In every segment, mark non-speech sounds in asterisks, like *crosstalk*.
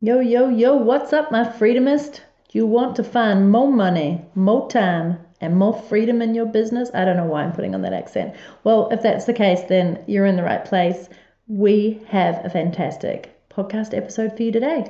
Yo, yo, yo, what's up, my freedomist? Do you want to find more money, more time, and more freedom in your business? I don't know why I'm putting on that accent. Well, if that's the case, then you're in the right place. We have a fantastic podcast episode for you today.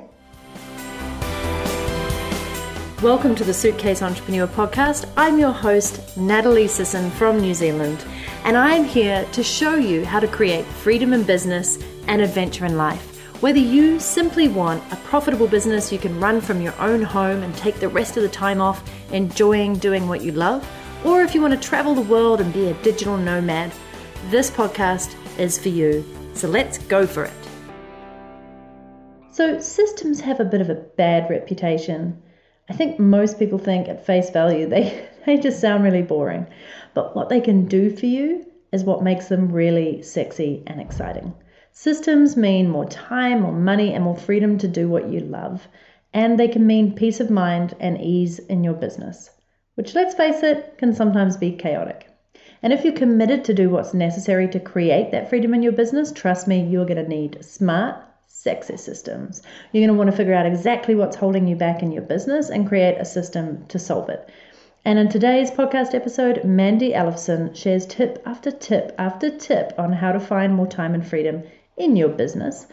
Welcome to the Suitcase Entrepreneur Podcast. I'm your host, Natalie Sisson from New Zealand, and I'm here to show you how to create freedom in business and adventure in life. Whether you simply want a profitable business you can run from your own home and take the rest of the time off enjoying doing what you love, or if you want to travel the world and be a digital nomad, this podcast is for you. So let's go for it. So, systems have a bit of a bad reputation. I think most people think at face value they, *laughs* they just sound really boring. But what they can do for you is what makes them really sexy and exciting. Systems mean more time, more money, and more freedom to do what you love. And they can mean peace of mind and ease in your business, which, let's face it, can sometimes be chaotic. And if you're committed to do what's necessary to create that freedom in your business, trust me, you're going to need smart, sexy systems. You're going to want to figure out exactly what's holding you back in your business and create a system to solve it. And in today's podcast episode, Mandy Ellefson shares tip after tip after tip on how to find more time and freedom in your business.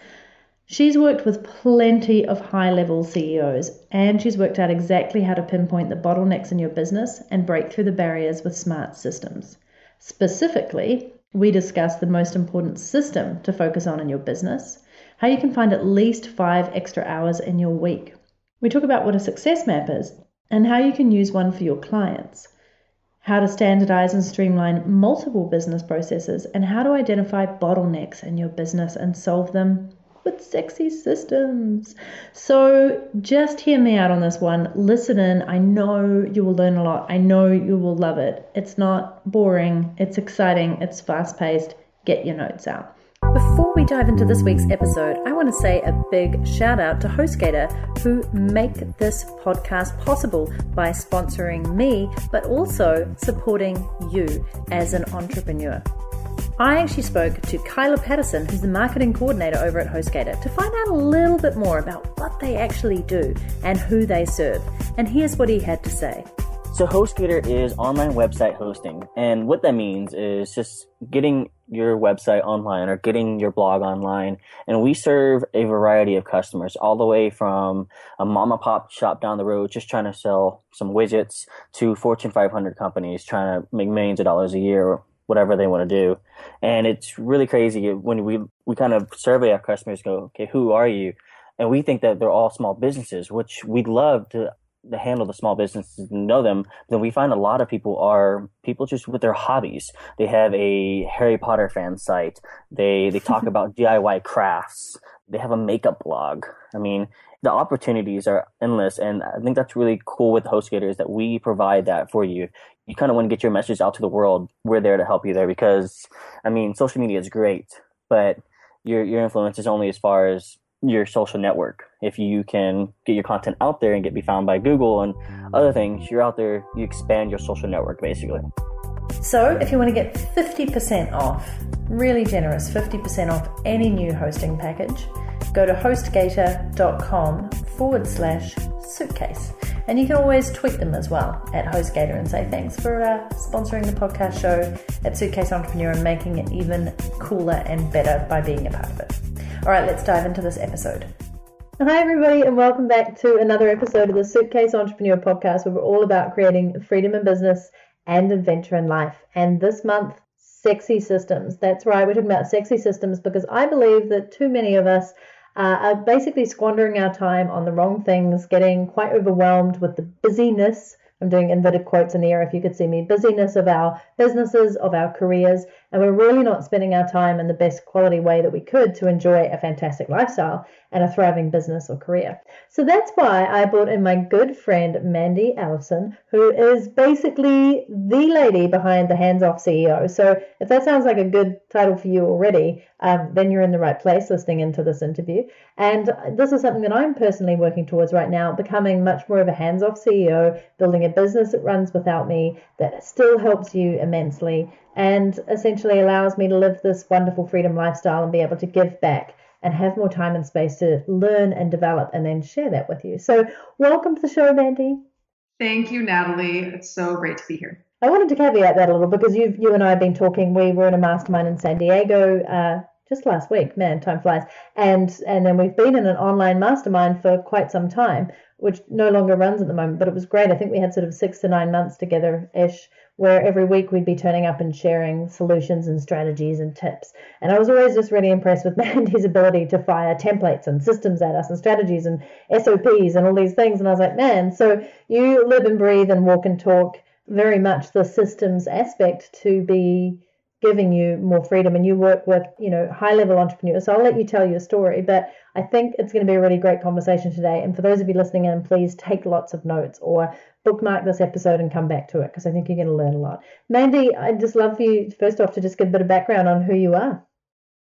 She's worked with plenty of high level CEOs and she's worked out exactly how to pinpoint the bottlenecks in your business and break through the barriers with smart systems. Specifically, we discuss the most important system to focus on in your business, how you can find at least five extra hours in your week. We talk about what a success map is and how you can use one for your clients how to standardize and streamline multiple business processes, and how to identify bottlenecks in your business and solve them with sexy systems. So, just hear me out on this one. Listen in. I know you will learn a lot. I know you will love it. It's not boring, it's exciting, it's fast paced. Get your notes out. Before we dive into this week's episode, I want to say a big shout out to HostGator, who make this podcast possible by sponsoring me, but also supporting you as an entrepreneur. I actually spoke to Kyla Patterson, who's the marketing coordinator over at HostGator, to find out a little bit more about what they actually do and who they serve. And here's what he had to say. So HostGator is online website hosting. And what that means is just getting your website online or getting your blog online. And we serve a variety of customers, all the way from a mom and pop shop down the road just trying to sell some widgets to Fortune 500 companies trying to make millions of dollars a year or whatever they want to do. And it's really crazy when we, we kind of survey our customers, go, okay, who are you? And we think that they're all small businesses, which we'd love to to handle the small businesses and know them, then we find a lot of people are people just with their hobbies. They have a Harry Potter fan site. They they talk *laughs* about DIY crafts. They have a makeup blog. I mean, the opportunities are endless, and I think that's really cool with HostGator is that we provide that for you. You kind of want to get your message out to the world. We're there to help you there because, I mean, social media is great, but your your influence is only as far as your social network. If you can get your content out there and get be found by Google and other things, you're out there, you expand your social network basically. So, if you want to get 50% off, really generous 50% off any new hosting package, go to hostgator.com forward slash suitcase. And you can always tweet them as well at HostGator and say thanks for uh, sponsoring the podcast show at Suitcase Entrepreneur and making it even cooler and better by being a part of it. All right, let's dive into this episode. Hi, everybody, and welcome back to another episode of the Suitcase Entrepreneur Podcast, where we're all about creating freedom in business and adventure in life. And this month, sexy systems. That's right, we're talking about sexy systems because I believe that too many of us uh, are basically squandering our time on the wrong things, getting quite overwhelmed with the busyness I'm doing inverted quotes in the air if you could see me, busyness of our businesses, of our careers, and we're really not spending our time in the best quality way that we could to enjoy a fantastic lifestyle and a thriving business or career. So that's why I brought in my good friend Mandy Allison, who is basically the lady behind the Hands Off CEO. So if that sounds like a good title for you already, um, then you're in the right place listening into this interview. And this is something that I'm personally working towards right now, becoming much more of a hands off CEO, building a business that runs without me, that still helps you immensely, and essentially allows me to live this wonderful freedom lifestyle and be able to give back and have more time and space to learn and develop and then share that with you. So, welcome to the show, Mandy. Thank you, Natalie. It's so great to be here. I wanted to caveat that a little because you you and I have been talking. We were in a mastermind in San Diego uh, just last week. Man, time flies. And and then we've been in an online mastermind for quite some time, which no longer runs at the moment. But it was great. I think we had sort of six to nine months together ish, where every week we'd be turning up and sharing solutions and strategies and tips. And I was always just really impressed with *laughs* Mandy's ability to fire templates and systems at us and strategies and SOPs and all these things. And I was like, man, so you live and breathe and walk and talk very much the systems aspect to be giving you more freedom and you work with you know high level entrepreneurs. So i'll let you tell your story but i think it's going to be a really great conversation today. And for those of you listening in please take lots of notes or bookmark this episode and come back to it because i think you're going to learn a lot. Mandy i'd just love for you first off to just give a bit of background on who you are.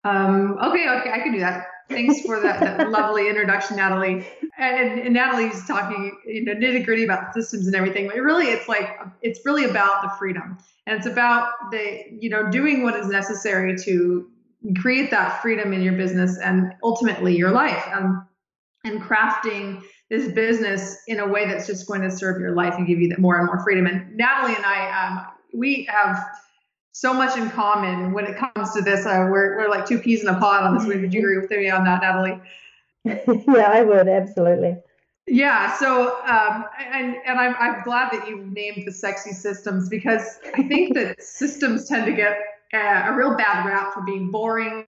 Um, okay okay i can do that Thanks for that, that lovely introduction, Natalie. And, and Natalie's talking, you know, nitty gritty about systems and everything. But really, it's like it's really about the freedom, and it's about the, you know, doing what is necessary to create that freedom in your business and ultimately your life, um, and crafting this business in a way that's just going to serve your life and give you that more and more freedom. And Natalie and I, um, we have so much in common when it comes to this. Uh, we're, we're like two peas in a pod on this. Would you agree with me on that, Natalie? *laughs* yeah, I would absolutely. Yeah. So, um, and and I'm I'm glad that you named the sexy systems because I think that *laughs* systems tend to get a, a real bad rap for being boring,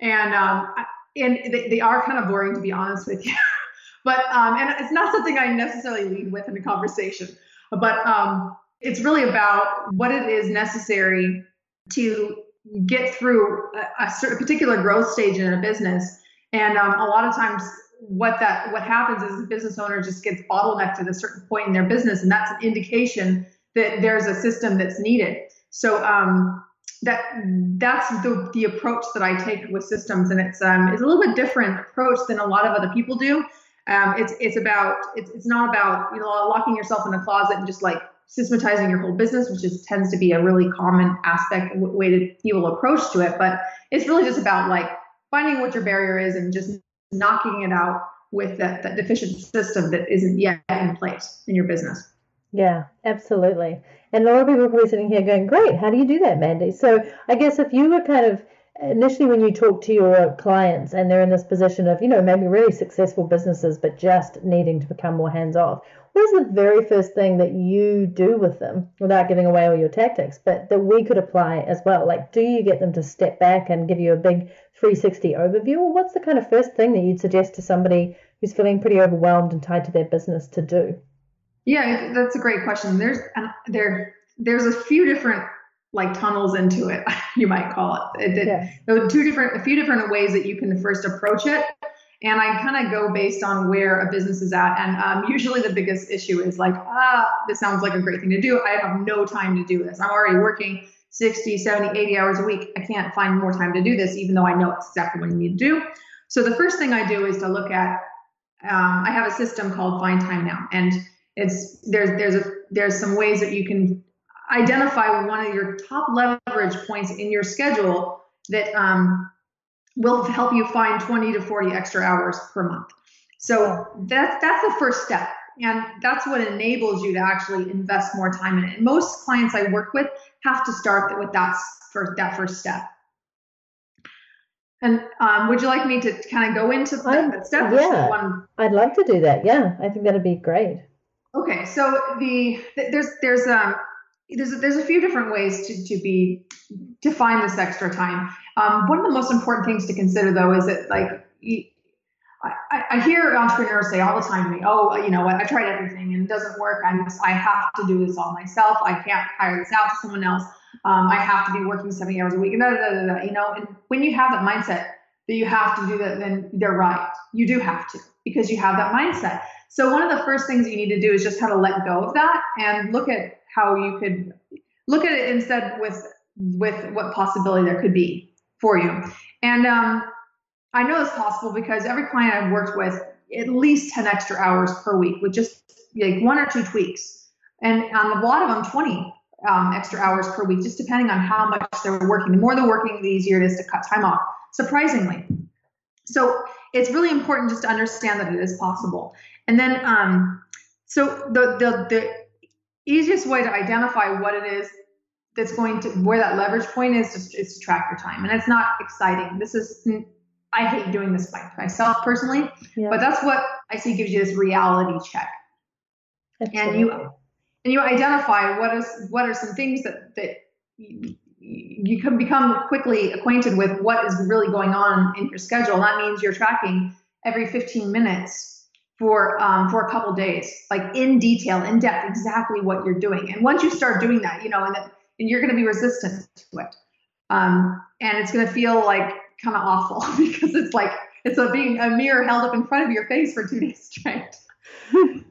and um, and they, they are kind of boring to be honest with you. *laughs* but um, and it's not something I necessarily lead with in a conversation. But um, it's really about what it is necessary to get through a, a particular growth stage in a business. And um, a lot of times, what that what happens is the business owner just gets bottlenecked at a certain point in their business, and that's an indication that there's a system that's needed. So um, that that's the the approach that I take with systems, and it's um, it's a little bit different approach than a lot of other people do. Um, it's it's about it's it's not about you know locking yourself in a closet and just like systematizing your whole business, which is tends to be a really common aspect way that people approach to it. But it's really just about like finding what your barrier is and just knocking it out with that, that deficient system that isn't yet in place in your business. Yeah, absolutely. And a lot of people are probably sitting here going, Great, how do you do that, Mandy? So I guess if you were kind of initially when you talk to your clients and they're in this position of, you know, maybe really successful businesses but just needing to become more hands off, what is the very first thing that you do with them without giving away all your tactics, but that we could apply as well? Like, do you get them to step back and give you a big 360 overview, or what's the kind of first thing that you'd suggest to somebody who's feeling pretty overwhelmed and tied to their business to do? Yeah, that's a great question. There's there there's a few different like tunnels into it, *laughs* you might call it. it yeah. There are two different, a few different ways that you can first approach it and I kind of go based on where a business is at. And um, usually the biggest issue is like, ah, this sounds like a great thing to do. I have no time to do this. I'm already working 60, 70, 80 hours a week. I can't find more time to do this, even though I know it's exactly what I need to do. So the first thing I do is to look at. Um, I have a system called Find Time Now, and it's there's there's a there's some ways that you can identify one of your top leverage points in your schedule that um, will help you find 20 to 40 extra hours per month. So that's that's the first step. And that's what enables you to actually invest more time in it. And most clients I work with have to start with that first that first step. And um, would you like me to kind of go into that, that step? Yeah, one? I'd love to do that. Yeah, I think that'd be great. Okay, so the there's there's um there's a, there's a few different ways to to be to find this extra time. Um, one of the most important things to consider, though, is that like you, I, I, hear entrepreneurs say all the time to me, "Oh, you know what? I tried everything and it doesn't work. I must, I have to do this all myself. I can't hire this out to someone else. Um, I have to be working 70 hours a week." And da, da, da, da, you know, and when you have that mindset that you have to do that, then they're right. You do have to because you have that mindset. So one of the first things you need to do is just kind of let go of that and look at how you could look at it instead with with what possibility there could be for you. And um, I know it's possible because every client I've worked with, at least 10 extra hours per week with just like one or two tweaks. And on a lot of them, 20 um, extra hours per week, just depending on how much they're working. The more they're working, the easier it is to cut time off, surprisingly. So it's really important just to understand that it is possible. And then, um, so the, the, the easiest way to identify what it is that's going to, where that leverage point is, just, is to track your time. And it's not exciting. This is, I hate doing this by myself personally, yeah. but that's what I see gives you this reality check. Absolutely. And you, and you identify what is, what are some things that, that you, you can become quickly acquainted with what is really going on in your schedule. That means you're tracking every 15 minutes for um, for a couple days, like in detail, in depth, exactly what you're doing. And once you start doing that, you know, and, and you're going to be resistant to it, um, and it's going to feel like kind of awful *laughs* because it's like it's a being a mirror held up in front of your face for two days straight. *laughs*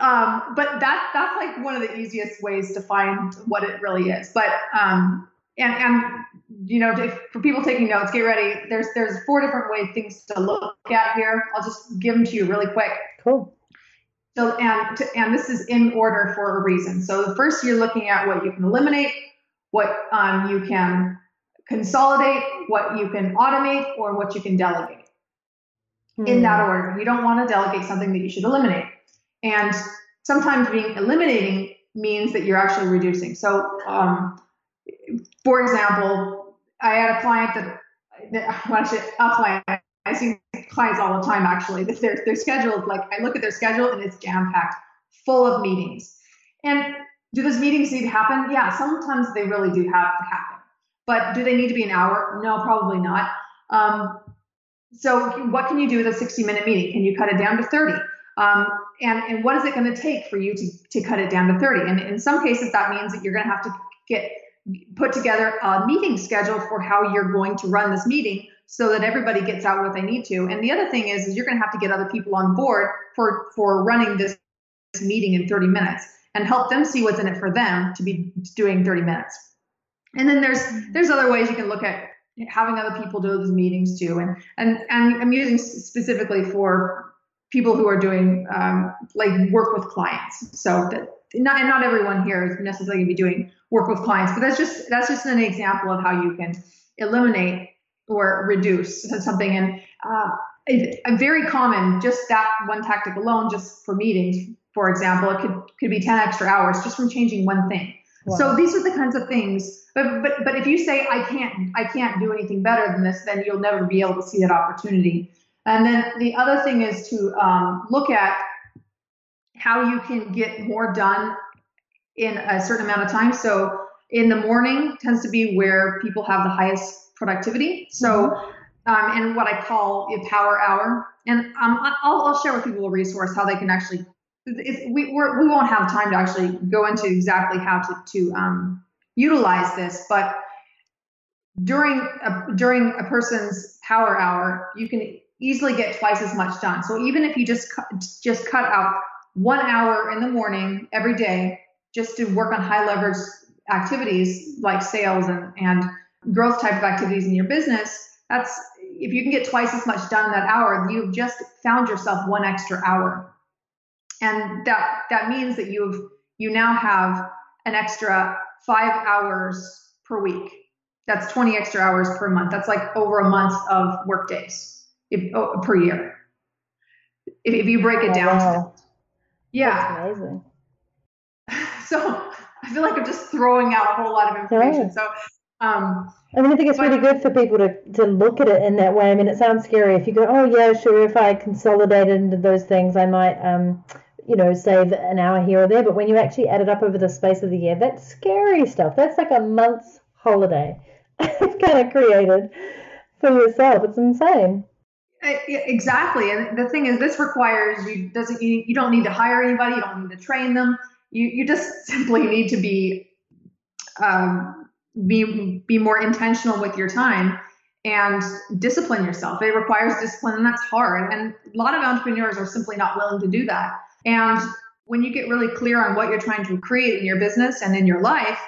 Um, but that that's like one of the easiest ways to find what it really is. But um, and and you know, if, for people taking notes, get ready. There's there's four different ways things to look at here. I'll just give them to you really quick. Cool. So and to, and this is in order for a reason. So the first you're looking at what you can eliminate, what um, you can consolidate, what you can automate, or what you can delegate. Mm. In that hmm. order. You don't want to delegate something that you should eliminate. And sometimes being eliminating means that you're actually reducing. So, um, for example, I had a client that, that well, actually, a client, I see clients all the time actually, their, their schedule, like I look at their schedule and it's jam packed, full of meetings. And do those meetings need to happen? Yeah, sometimes they really do have to happen. But do they need to be an hour? No, probably not. Um, so, what can you do with a 60 minute meeting? Can you cut it down to 30? Um, and, and what is it going to take for you to, to cut it down to 30? And in some cases, that means that you're going to have to get put together a meeting schedule for how you're going to run this meeting so that everybody gets out what they need to. And the other thing is, is you're going to have to get other people on board for, for running this meeting in 30 minutes and help them see what's in it for them to be doing 30 minutes. And then there's there's other ways you can look at having other people do those meetings too. And and and I'm using specifically for people who are doing um, like work with clients. So that not and not everyone here is necessarily going to be doing work with clients, but that's just that's just an example of how you can eliminate or reduce something. And uh, a very common, just that one tactic alone, just for meetings, for example, it could could be 10 extra hours just from changing one thing. Wow. So these are the kinds of things. But but but if you say I can't I can't do anything better than this, then you'll never be able to see that opportunity. And then the other thing is to um, look at how you can get more done in a certain amount of time. So in the morning tends to be where people have the highest productivity. So mm-hmm. um, and what I call a power hour. And um, I'll, I'll, share with people a resource how they can actually. we we're, we will not have time to actually go into exactly how to to um, utilize this, but during a, during a person's power hour, you can easily get twice as much done. So even if you just cut, just cut out one hour in the morning every day just to work on high leverage activities like sales and, and growth type of activities in your business, that's if you can get twice as much done in that hour, you've just found yourself one extra hour. And that that means that you've you now have an extra five hours per week. That's 20 extra hours per month. That's like over a month of work days if, oh, per year. If, if you break it down. Wow. Yeah. That's amazing. *sighs* So I feel like I'm just throwing out a whole lot of information. So um, I mean, I think it's but, really good for people to, to look at it in that way. I mean, it sounds scary if you go, oh yeah, sure. If I consolidated into those things, I might, um, you know, save an hour here or there. But when you actually add it up over the space of the year, that's scary stuff. That's like a month's holiday you've *laughs* kind of created for yourself. It's insane. Exactly, and the thing is, this requires you doesn't you, you don't need to hire anybody, you don't need to train them. You you just *laughs* simply need to be um, be be more intentional with your time and discipline yourself. It requires discipline, and that's hard. And a lot of entrepreneurs are simply not willing to do that. And when you get really clear on what you're trying to create in your business and in your life,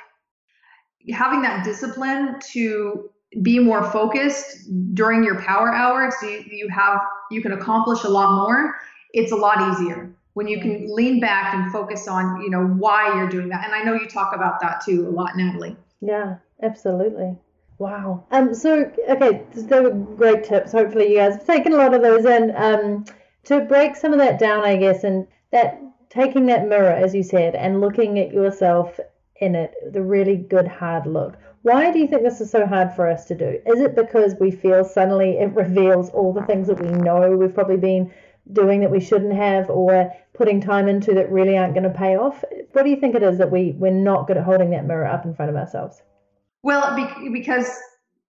having that discipline to be more focused during your power hours so you, you have you can accomplish a lot more it's a lot easier when you can lean back and focus on you know why you're doing that and i know you talk about that too a lot natalie yeah absolutely Wow. Um. So okay, they were great tips. Hopefully, you guys have taken a lot of those in. Um. To break some of that down, I guess, and that taking that mirror, as you said, and looking at yourself in it, the really good hard look. Why do you think this is so hard for us to do? Is it because we feel suddenly it reveals all the things that we know we've probably been doing that we shouldn't have or putting time into that really aren't going to pay off? What do you think it is that we, we're not good at holding that mirror up in front of ourselves? Well, because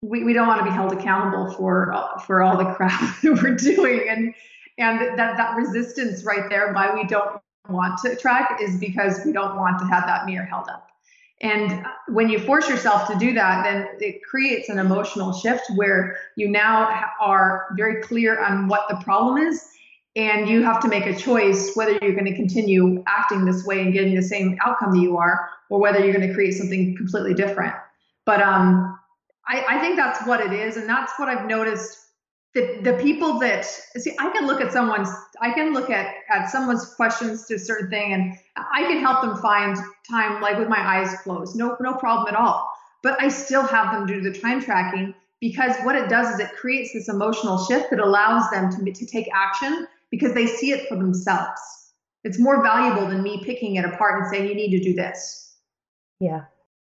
we, we don't want to be held accountable for for all the crap *laughs* that we're doing and and that that resistance right there why we don't want to track is because we don't want to have that mirror held up. And when you force yourself to do that, then it creates an emotional shift where you now are very clear on what the problem is. And you have to make a choice whether you're going to continue acting this way and getting the same outcome that you are, or whether you're going to create something completely different. But um, I, I think that's what it is. And that's what I've noticed the, the people that see i can look at someone's i can look at at someone's questions to a certain thing and i can help them find time like with my eyes closed. No no problem at all. But i still have them do the time tracking because what it does is it creates this emotional shift that allows them to, to take action because they see it for themselves. It's more valuable than me picking it apart and saying you need to do this. Yeah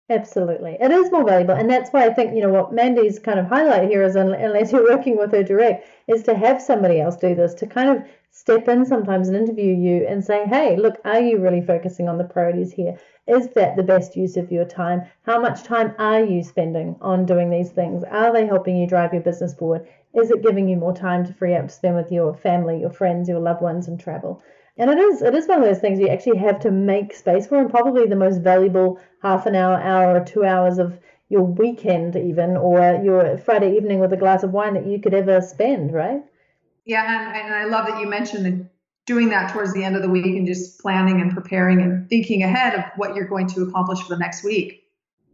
Absolutely. It is more valuable. And that's why I think, you know, what Mandy's kind of highlight here is, unless you're working with her direct, is to have somebody else do this, to kind of step in sometimes and interview you and say, hey, look, are you really focusing on the priorities here? Is that the best use of your time? How much time are you spending on doing these things? Are they helping you drive your business forward? Is it giving you more time to free up to spend with your family, your friends, your loved ones, and travel? And it is it is one of those things you actually have to make space for, and probably the most valuable half an hour, hour, or two hours of your weekend, even, or your Friday evening with a glass of wine that you could ever spend, right? Yeah, and, and I love that you mentioned doing that towards the end of the week and just planning and preparing and thinking ahead of what you're going to accomplish for the next week.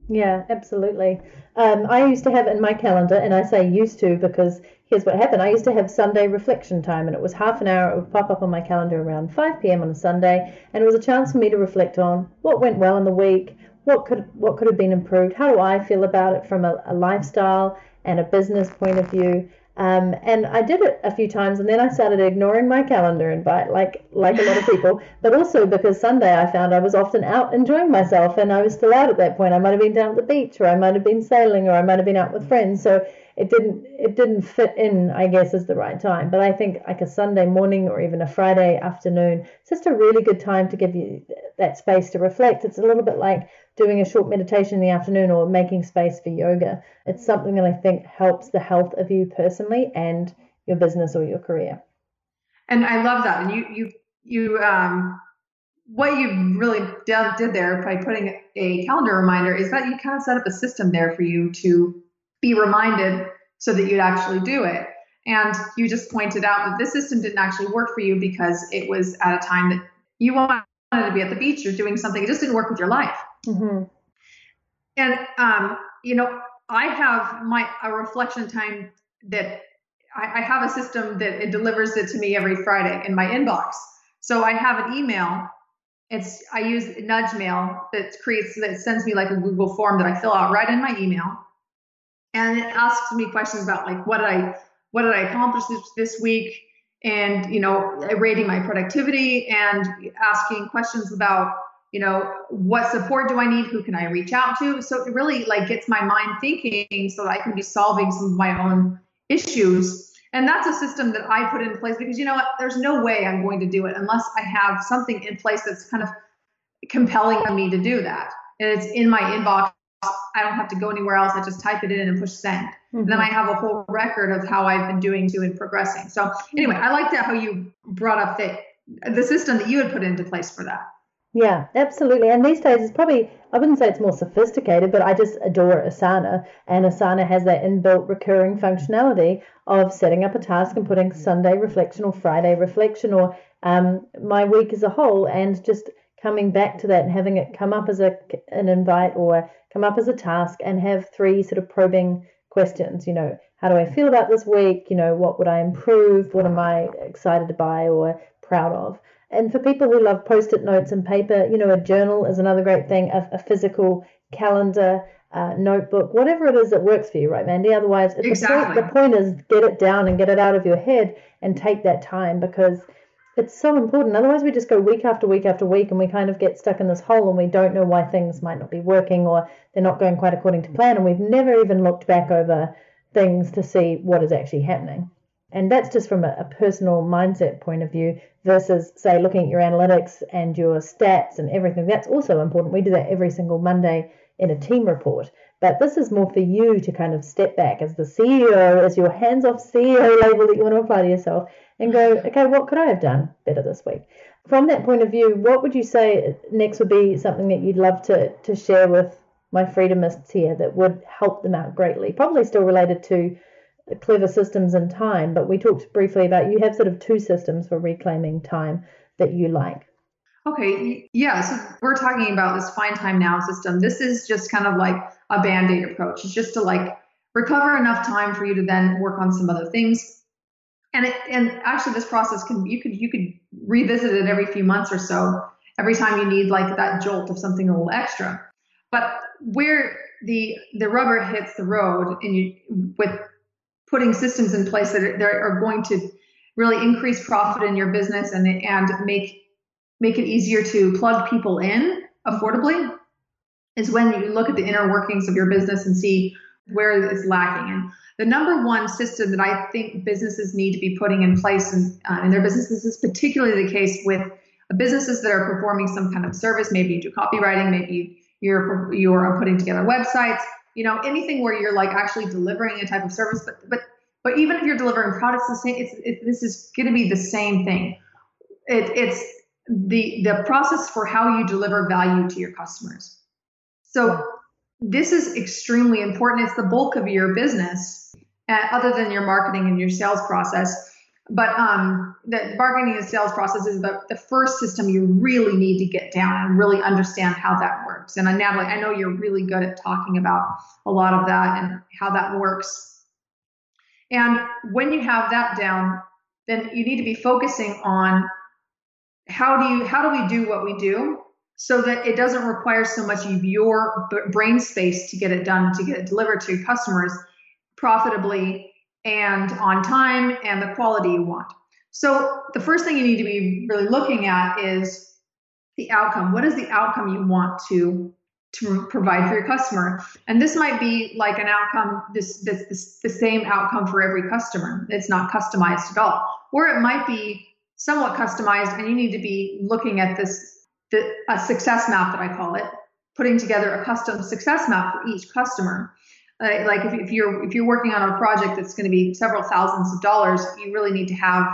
Yeah, absolutely. Um, I used to have it in my calendar, and I say used to because here's what happened. I used to have Sunday reflection time, and it was half an hour. It would pop up on my calendar around 5 p.m. on a Sunday, and it was a chance for me to reflect on what went well in the week, what could what could have been improved, how do I feel about it from a, a lifestyle and a business point of view. Um, and I did it a few times, and then I started ignoring my calendar invite, like like a lot of people. *laughs* But also because Sunday I found I was often out enjoying myself, and I was still out at that point. I might have been down at the beach, or I might have been sailing, or I might have been out with friends. So it didn't it didn't fit in i guess is the right time. But i think like a sunday morning or even a friday afternoon it's just a really good time to give you that space to reflect. It's a little bit like doing a short meditation in the afternoon or making space for yoga. It's something that i think helps the health of you personally and your business or your career. And i love that. And you you you um what you really did there by putting a calendar reminder is that you kind of set up a system there for you to be reminded so that you'd actually do it. And you just pointed out that this system didn't actually work for you because it was at a time that you wanted to be at the beach or doing something. It just didn't work with your life. Mm-hmm. And, um, you know, I have my a reflection time that I, I have a system that it delivers it to me every Friday in my inbox. So I have an email it's I use Nudge Mail that creates that sends me like a Google form that I fill out right in my email and it asks me questions about like what did I what did I accomplish this, this week? And you know rating my productivity and asking questions about you know what support do I need? Who can I reach out to? So it really like gets my mind thinking so that I can be solving some of my own issues. And that's a system that I put in place because you know what? There's no way I'm going to do it unless I have something in place that's kind of compelling me to do that. And it's in my inbox I don't have to go anywhere else. I just type it in and push send. Mm-hmm. And then I have a whole record of how I've been doing to and progressing. So anyway, I like that how you brought up the the system that you had put into place for that. Yeah, absolutely. And these days it's probably I wouldn't say it's more sophisticated, but I just adore Asana. And Asana has that inbuilt recurring functionality of setting up a task and putting Sunday reflection or Friday reflection or um, my week as a whole and just coming back to that and having it come up as a an invite or come up as a task and have three sort of probing questions you know how do i feel about this week you know what would i improve what am i excited to buy or proud of and for people who love post-it notes and paper you know a journal is another great thing a, a physical calendar uh, notebook, whatever it is that works for you, right, Mandy? Otherwise, exactly. the, point, the point is get it down and get it out of your head and take that time because it's so important. Otherwise, we just go week after week after week and we kind of get stuck in this hole and we don't know why things might not be working or they're not going quite according to plan. And we've never even looked back over things to see what is actually happening. And that's just from a, a personal mindset point of view versus, say, looking at your analytics and your stats and everything. That's also important. We do that every single Monday in a team report. But this is more for you to kind of step back as the CEO, as your hands off CEO label that you want to apply to yourself, and go, mm-hmm. okay, what could I have done better this week? From that point of view, what would you say next would be something that you'd love to, to share with my freedomists here that would help them out greatly? Probably still related to clever systems and time, but we talked briefly about you have sort of two systems for reclaiming time that you like. Okay, yeah, so we're talking about this find time now system. This is just kind of like a band aid approach. It's just to like recover enough time for you to then work on some other things. And it, and actually this process can you could you could revisit it every few months or so, every time you need like that jolt of something a little extra. But where the the rubber hits the road and you with putting systems in place that are, that are going to really increase profit in your business and and make make it easier to plug people in affordably is when you look at the inner workings of your business and see where it's lacking. And the number one system that I think businesses need to be putting in place in, uh, in their businesses is particularly the case with businesses that are performing some kind of service. Maybe you do copywriting, maybe you're you're putting together websites. You know, anything where you're like actually delivering a type of service. But but but even if you're delivering products, the same. It's it, this is going to be the same thing. It, it's the the process for how you deliver value to your customers. So this is extremely important. It's the bulk of your business, uh, other than your marketing and your sales process. But um, the marketing and sales process is the, the first system you really need to get down and really understand how that works. And uh, Natalie, I know you're really good at talking about a lot of that and how that works. And when you have that down, then you need to be focusing on how do you how do we do what we do so that it doesn't require so much of your brain space to get it done to get it delivered to customers profitably and on time and the quality you want. So the first thing you need to be really looking at is the outcome. What is the outcome you want to to provide for your customer? And this might be like an outcome this this, this the same outcome for every customer. It's not customized at all. Or it might be somewhat customized and you need to be looking at this the, a success map that I call it, putting together a custom success map for each customer. Uh, like if, if you're if you're working on a project that's going to be several thousands of dollars, you really need to have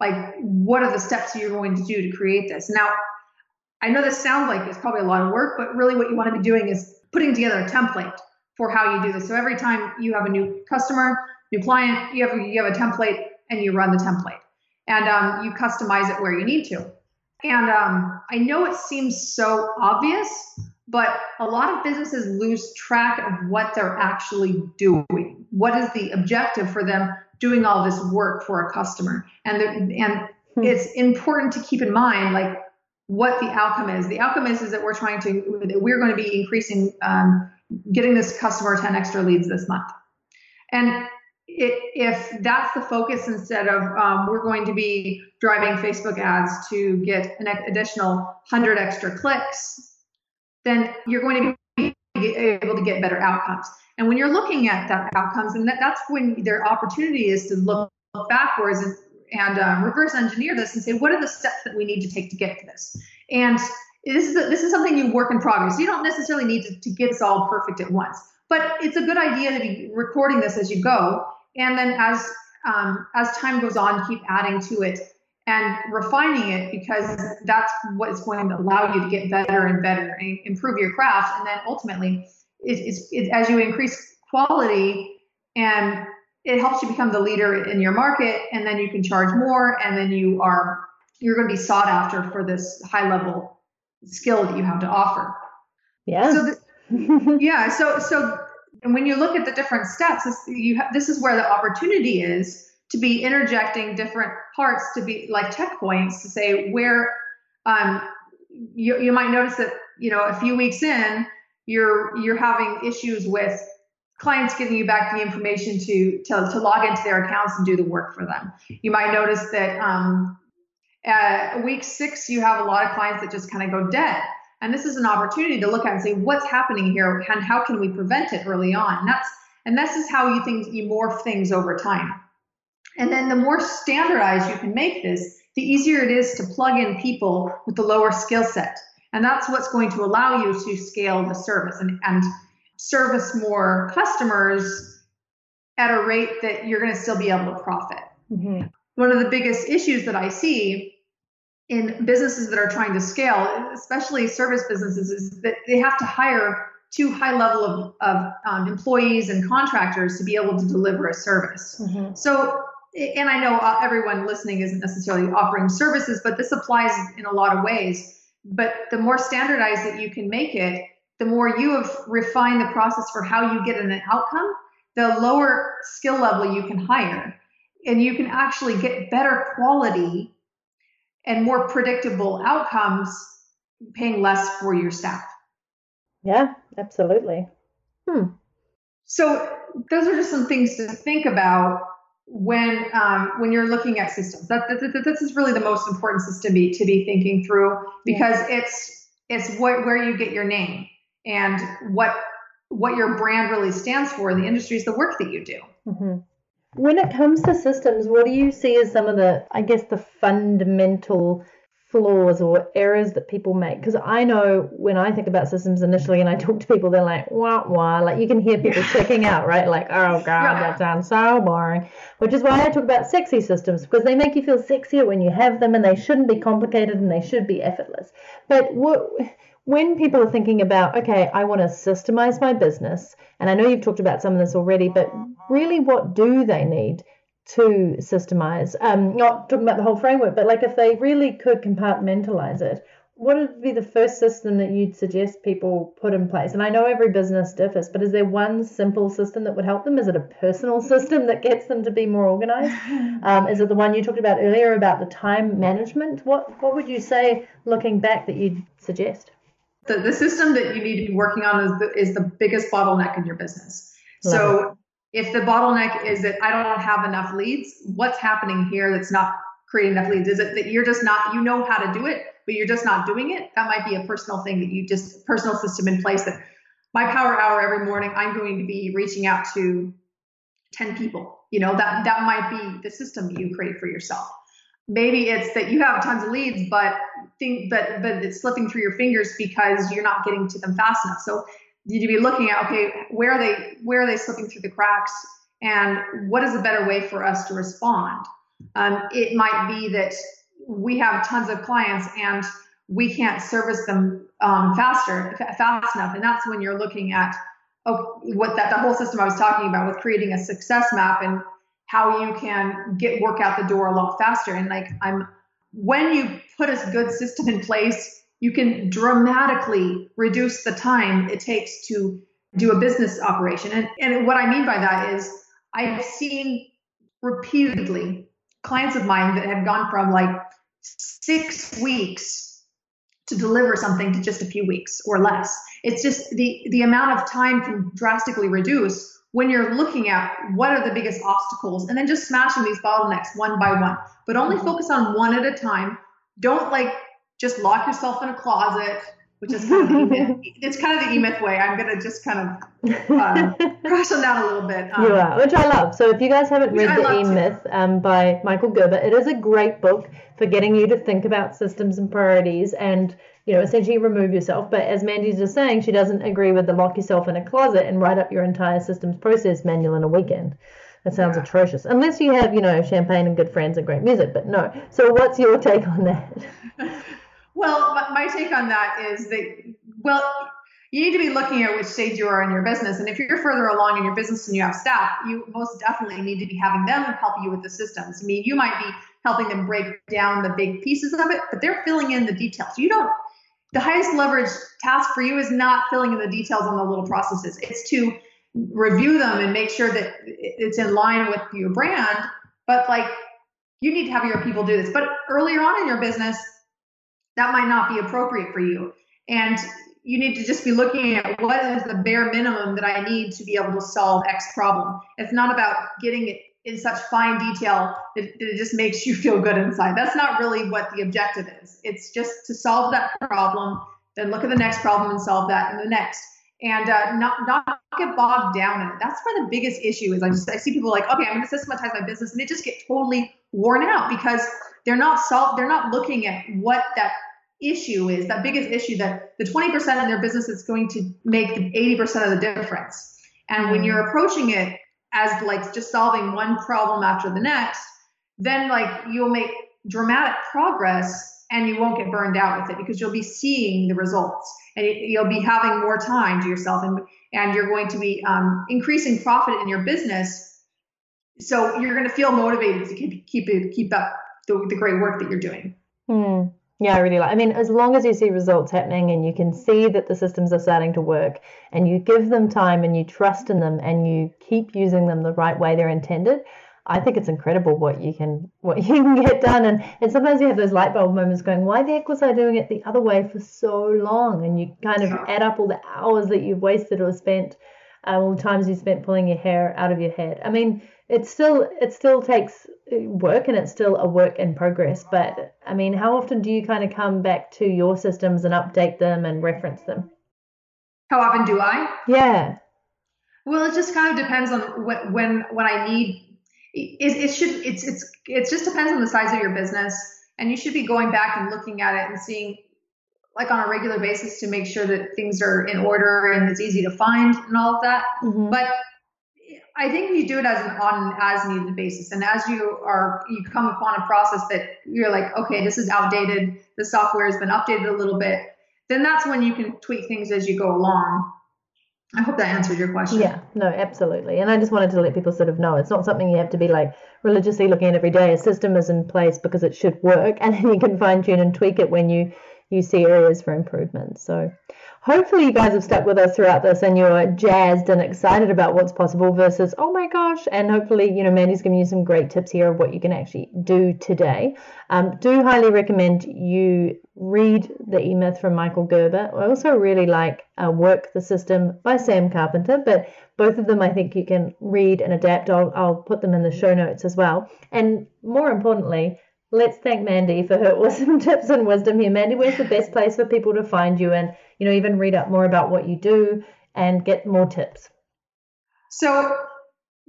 like what are the steps you're going to do to create this. Now, I know this sounds like it's probably a lot of work, but really what you want to be doing is putting together a template for how you do this. So every time you have a new customer, new client, you have you have a template and you run the template and um, you customize it where you need to. And um, I know it seems so obvious, but a lot of businesses lose track of what they're actually doing. What is the objective for them doing all this work for a customer? And and hmm. it's important to keep in mind like what the outcome is. The outcome is is that we're trying to that we're going to be increasing um, getting this customer 10 extra leads this month. And if that's the focus instead of um, we're going to be driving Facebook ads to get an additional 100 extra clicks, then you're going to be able to get better outcomes. And when you're looking at that outcomes, and that, that's when their opportunity is to look, look backwards and, and um, reverse engineer this and say, what are the steps that we need to take to get to this? And this is a, this is something you work in progress. You don't necessarily need to, to get this all perfect at once, but it's a good idea to be recording this as you go and then as um, as time goes on, keep adding to it and refining it because that's what is going to allow you to get better and better and improve your craft. And then ultimately, it, it's, it, as you increase quality and it helps you become the leader in your market, and then you can charge more, and then you are you're going to be sought after for this high level skill that you have to offer. Yeah. So the, *laughs* yeah. So so and when you look at the different steps, this, you ha- this is where the opportunity is to be interjecting different parts to be like checkpoints to say where um, you, you might notice that you know a few weeks in you're you're having issues with clients giving you back the information to, to, to log into their accounts and do the work for them. You might notice that um, at week six, you have a lot of clients that just kind of go dead. And this is an opportunity to look at and say, what's happening here and how can we prevent it early on? And that's and this is how you think you morph things over time. And then the more standardized you can make this, the easier it is to plug in people with the lower skill set. And that's what's going to allow you to scale the service and, and service more customers at a rate that you're going to still be able to profit. Mm-hmm. One of the biggest issues that I see in businesses that are trying to scale, especially service businesses, is that they have to hire too high level of, of um, employees and contractors to be able to deliver a service. Mm-hmm. So, and I know uh, everyone listening isn't necessarily offering services, but this applies in a lot of ways. But the more standardized that you can make it, the more you have refined the process for how you get an outcome, the lower skill level you can hire. And you can actually get better quality and more predictable outcomes paying less for your staff. Yeah, absolutely. Hmm. So those are just some things to think about when um, when you're looking at systems. That, that, that, this is really the most important system to be to be thinking through because yeah. it's it's what where you get your name and what what your brand really stands for in the industry is the work that you do. Mm-hmm. When it comes to systems, what do you see as some of the, I guess, the fundamental flaws or errors that people make? Because I know when I think about systems initially and I talk to people, they're like, wah, wah. Like you can hear people checking out, right? Like, oh, God, that sounds so boring. Which is why I talk about sexy systems because they make you feel sexier when you have them and they shouldn't be complicated and they should be effortless. But what when people are thinking about, okay, I want to systemize my business, and I know you've talked about some of this already, but really what do they need to systemize? Um, not talking about the whole framework, but like if they really could compartmentalize it, what would be the first system that you'd suggest people put in place? And I know every business differs, but is there one simple system that would help them? Is it a personal *laughs* system that gets them to be more organized? Um, is it the one you talked about earlier about the time management? What what would you say looking back that you'd suggest? The, the system that you need to be working on is the, is the biggest bottleneck in your business. Love so it. if the bottleneck is that I don't have enough leads, what's happening here that's not creating enough leads? Is it that you're just not, you know how to do it, but you're just not doing it? That might be a personal thing that you just, personal system in place that my power hour every morning, I'm going to be reaching out to 10 people. You know, that, that might be the system that you create for yourself maybe it's that you have tons of leads, but think but but it's slipping through your fingers because you're not getting to them fast enough. So you need to be looking at okay, where are they where are they slipping through the cracks, and what is a better way for us to respond? Um, it might be that we have tons of clients and we can't service them um, faster fast enough, and that's when you're looking at oh, what that the whole system I was talking about with creating a success map and how you can get work out the door a lot faster. And like I'm when you put a good system in place, you can dramatically reduce the time it takes to do a business operation. And, and what I mean by that is I've seen repeatedly clients of mine that have gone from like six weeks to deliver something to just a few weeks or less. It's just the, the amount of time can drastically reduce when you're looking at what are the biggest obstacles and then just smashing these bottlenecks one by one, but only mm-hmm. focus on one at a time. Don't like just lock yourself in a closet, which is kind of the *laughs* e-myth. it's kind of the e-myth way. I'm gonna just kind of um, *laughs* crash on that a little bit. Um, are, which I love. So if you guys haven't read the E-Myth um, by Michael Gerber, it is a great book for getting you to think about systems and priorities and you know, essentially remove yourself. But as Mandy's just saying, she doesn't agree with the lock yourself in a closet and write up your entire systems process manual in a weekend. That sounds yeah. atrocious. Unless you have, you know, champagne and good friends and great music, but no. So what's your take on that? *laughs* well, my take on that is that, well, you need to be looking at which stage you are in your business. And if you're further along in your business and you have staff, you most definitely need to be having them help you with the systems. I mean, you might be helping them break down the big pieces of it, but they're filling in the details. You don't the highest leverage task for you is not filling in the details on the little processes. It's to review them and make sure that it's in line with your brand. But like you need to have your people do this. But earlier on in your business, that might not be appropriate for you. And you need to just be looking at what is the bare minimum that I need to be able to solve X problem. It's not about getting it in such fine detail that it just makes you *laughs* feel good inside. That's not really what the objective is. It's just to solve that problem, then look at the next problem and solve that and the next. And uh, not not get bogged down in it. That's where the biggest issue is. I just I see people like, okay, I'm going to systematize my business, and they just get totally worn out because they're not solve they're not looking at what that issue is, that biggest issue that the 20% in their business is going to make 80% of the difference. And when you're approaching it as like just solving one problem after the next, then like you'll make dramatic progress and you won't get burned out with it because you'll be seeing the results and you'll be having more time to yourself and, and you're going to be um, increasing profit in your business. So you're going to feel motivated to keep, keep, keep up the, the great work that you're doing. Hmm. Yeah, I really like. I mean, as long as you see results happening and you can see that the systems are starting to work, and you give them time and you trust in them and you keep using them the right way they're intended, I think it's incredible what you can what *laughs* you can get done. And and sometimes you have those light bulb moments going, why the heck was I doing it the other way for so long? And you kind of add up all the hours that you've wasted or spent, uh, all the times you spent pulling your hair out of your head. I mean, it still it still takes work and it's still a work in progress but i mean how often do you kind of come back to your systems and update them and reference them? How often do i? Yeah. Well it just kind of depends on what when when i need. It, it should it's it's it just depends on the size of your business and you should be going back and looking at it and seeing like on a regular basis to make sure that things are in order and it's easy to find and all of that. Mm-hmm. but I think you do it as an on an as needed basis. And as you are, you come upon a process that you're like, okay, this is outdated. The software has been updated a little bit. Then that's when you can tweak things as you go along. I hope that answered your question. Yeah, no, absolutely. And I just wanted to let people sort of know it's not something you have to be like religiously looking at every day. A system is in place because it should work, *laughs* and then you can fine tune and tweak it when you you see areas for improvement. So hopefully you guys have stuck with us throughout this and you're jazzed and excited about what's possible versus oh my gosh and hopefully you know mandy's giving you some great tips here of what you can actually do today. Um, do highly recommend you read the e-myth from michael gerber. I also really like uh, work the system by sam carpenter but both of them i think you can read and adapt. I'll, I'll put them in the show notes as well. And more importantly let's thank Mandy for her *laughs* awesome tips and wisdom here. Mandy, where's the best place for people to find you and, you know, even read up more about what you do and get more tips? So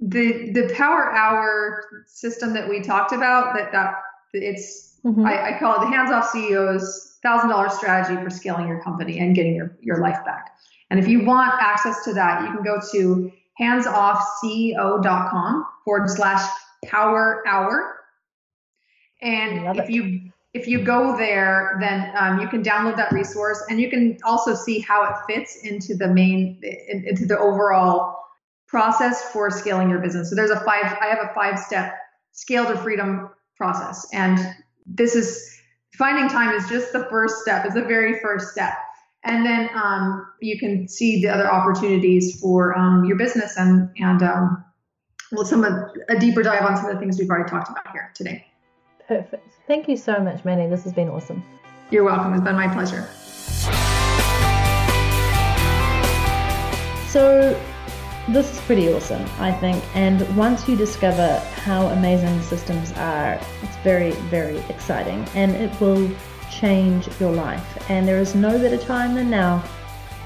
the the power hour system that we talked about, that that it's mm-hmm. I, I call it the hands off CEO's thousand dollar strategy for scaling your company and getting your, your life back. And if you want access to that, you can go to handsoffceo.com forward slash power hour and if it. you if you go there, then um, you can download that resource, and you can also see how it fits into the main into the overall process for scaling your business. So there's a five. I have a five step scale to freedom process, and this is finding time is just the first step. It's the very first step. And then um, you can see the other opportunities for um, your business and and um, well, some of a deeper dive on some of the things we've already talked about here today. Perfect. Thank you so much, Mandy. This has been awesome. You're welcome. It's been my pleasure. So, this is pretty awesome, I think. And once you discover how amazing systems are, it's very, very exciting and it will change your life. And there is no better time than now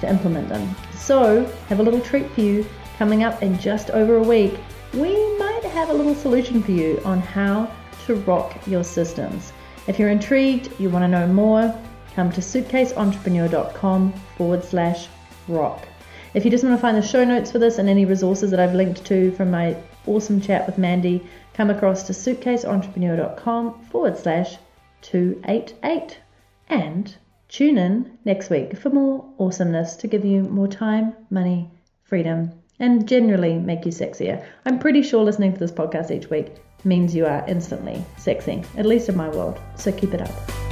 to implement them. So, have a little treat for you coming up in just over a week. We might have a little solution for you on how to rock your systems. If you're intrigued, you want to know more, come to suitcaseentrepreneur.com forward slash rock. If you just want to find the show notes for this and any resources that I've linked to from my awesome chat with Mandy, come across to suitcaseentrepreneur.com forward slash 288. And tune in next week for more awesomeness to give you more time, money, freedom, and generally make you sexier. I'm pretty sure listening to this podcast each week means you are instantly sexy, at least in my world. So keep it up.